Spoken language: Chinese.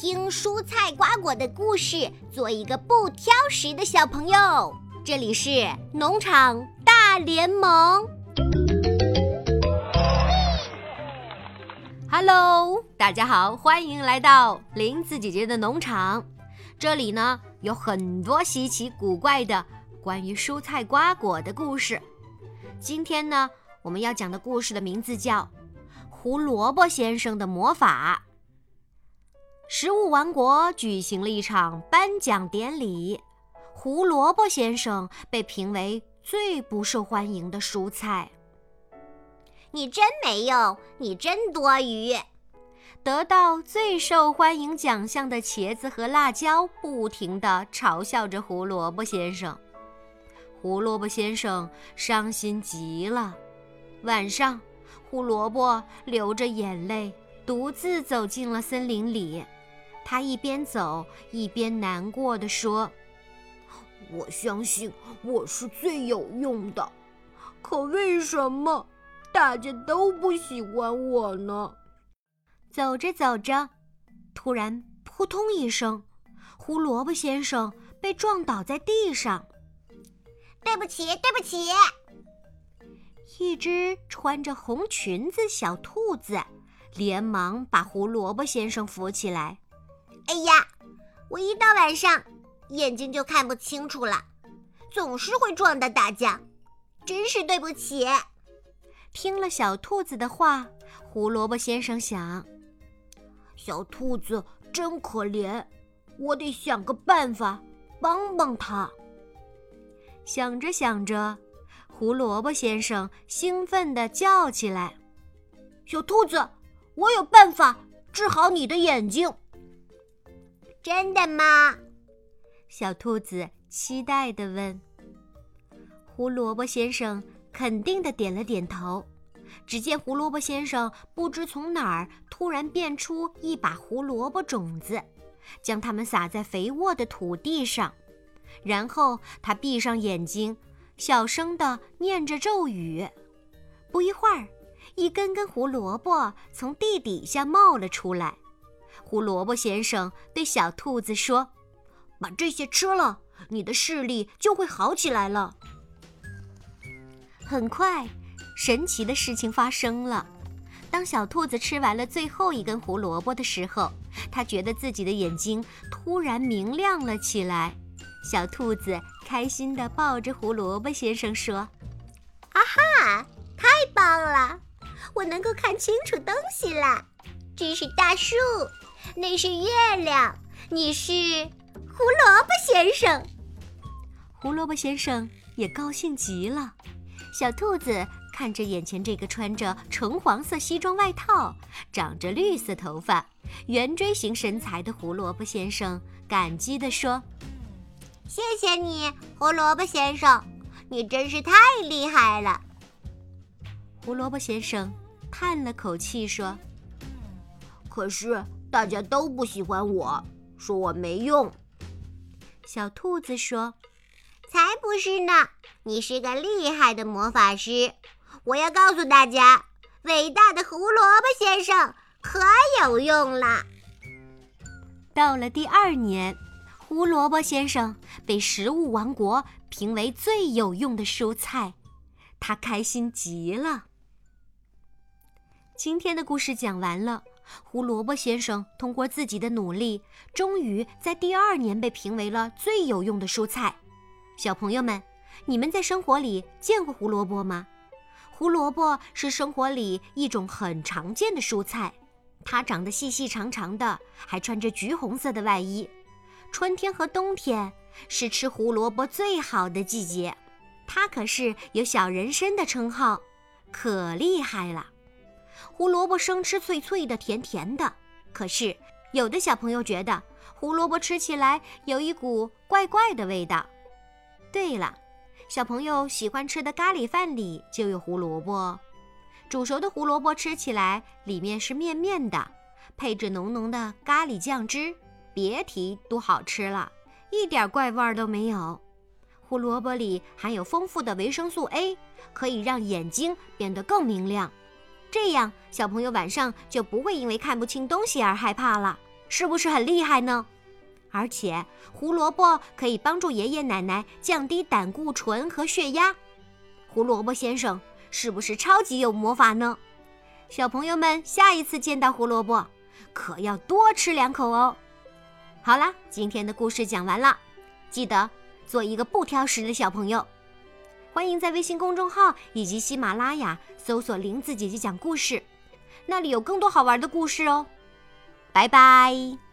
听蔬菜瓜果的故事，做一个不挑食的小朋友。这里是农场大联盟。Hello，大家好，欢迎来到林子姐姐的农场。这里呢有很多稀奇古怪的关于蔬菜瓜果的故事。今天呢，我们要讲的故事的名字叫《胡萝卜先生的魔法》。食物王国举行了一场颁奖典礼，胡萝卜先生被评为最不受欢迎的蔬菜。你真没用，你真多余。得到最受欢迎奖项的茄子和辣椒不停地嘲笑着胡萝卜先生。胡萝卜先生伤心极了。晚上，胡萝卜流着眼泪，独自走进了森林里。他一边走一边难过的说：“我相信我是最有用的，可为什么大家都不喜欢我呢？”走着走着，突然扑通一声，胡萝卜先生被撞倒在地上。“对不起，对不起！”一只穿着红裙子小兔子连忙把胡萝卜先生扶起来。哎呀，我一到晚上眼睛就看不清楚了，总是会撞到大家，真是对不起。听了小兔子的话，胡萝卜先生想：小兔子真可怜，我得想个办法帮帮它。想着想着，胡萝卜先生兴奋地叫起来：“小兔子，我有办法治好你的眼睛！”真的吗？小兔子期待地问。胡萝卜先生肯定地点了点头。只见胡萝卜先生不知从哪儿突然变出一把胡萝卜种子，将它们撒在肥沃的土地上，然后他闭上眼睛，小声地念着咒语。不一会儿，一根根胡萝卜从地底下冒了出来。胡萝卜先生对小兔子说：“把这些吃了，你的视力就会好起来了。”很快，神奇的事情发生了。当小兔子吃完了最后一根胡萝卜的时候，它觉得自己的眼睛突然明亮了起来。小兔子开心地抱着胡萝卜先生说：“啊哈，太棒了！我能够看清楚东西了。这是大树。”那是月亮，你是胡萝卜先生。胡萝卜先生也高兴极了。小兔子看着眼前这个穿着橙黄色西装外套、长着绿色头发、圆锥形身材的胡萝卜先生，感激地说：“谢谢你，胡萝卜先生，你真是太厉害了。”胡萝卜先生叹了口气说：“可是。”大家都不喜欢我，说我没用。小兔子说：“才不是呢，你是个厉害的魔法师。我要告诉大家，伟大的胡萝卜先生可有用了。”到了第二年，胡萝卜先生被食物王国评为最有用的蔬菜，他开心极了。今天的故事讲完了。胡萝卜先生通过自己的努力，终于在第二年被评为了最有用的蔬菜。小朋友们，你们在生活里见过胡萝卜吗？胡萝卜是生活里一种很常见的蔬菜，它长得细细长长的，还穿着橘红色的外衣。春天和冬天是吃胡萝卜最好的季节，它可是有小人参的称号，可厉害了。胡萝卜生吃脆脆的、甜甜的，可是有的小朋友觉得胡萝卜吃起来有一股怪怪的味道。对了，小朋友喜欢吃的咖喱饭里就有胡萝卜。煮熟的胡萝卜吃起来里面是面面的，配着浓浓的咖喱酱汁，别提多好吃了，一点怪味都没有。胡萝卜里含有丰富的维生素 A，可以让眼睛变得更明亮。这样，小朋友晚上就不会因为看不清东西而害怕了。是不是很厉害呢？而且胡萝卜可以帮助爷爷奶奶降低胆固醇和血压。胡萝卜先生是不是超级有魔法呢？小朋友们，下一次见到胡萝卜，可要多吃两口哦。好啦，今天的故事讲完了，记得做一个不挑食的小朋友。欢迎在微信公众号以及喜马拉雅搜索“林子姐姐讲故事”，那里有更多好玩的故事哦。拜拜。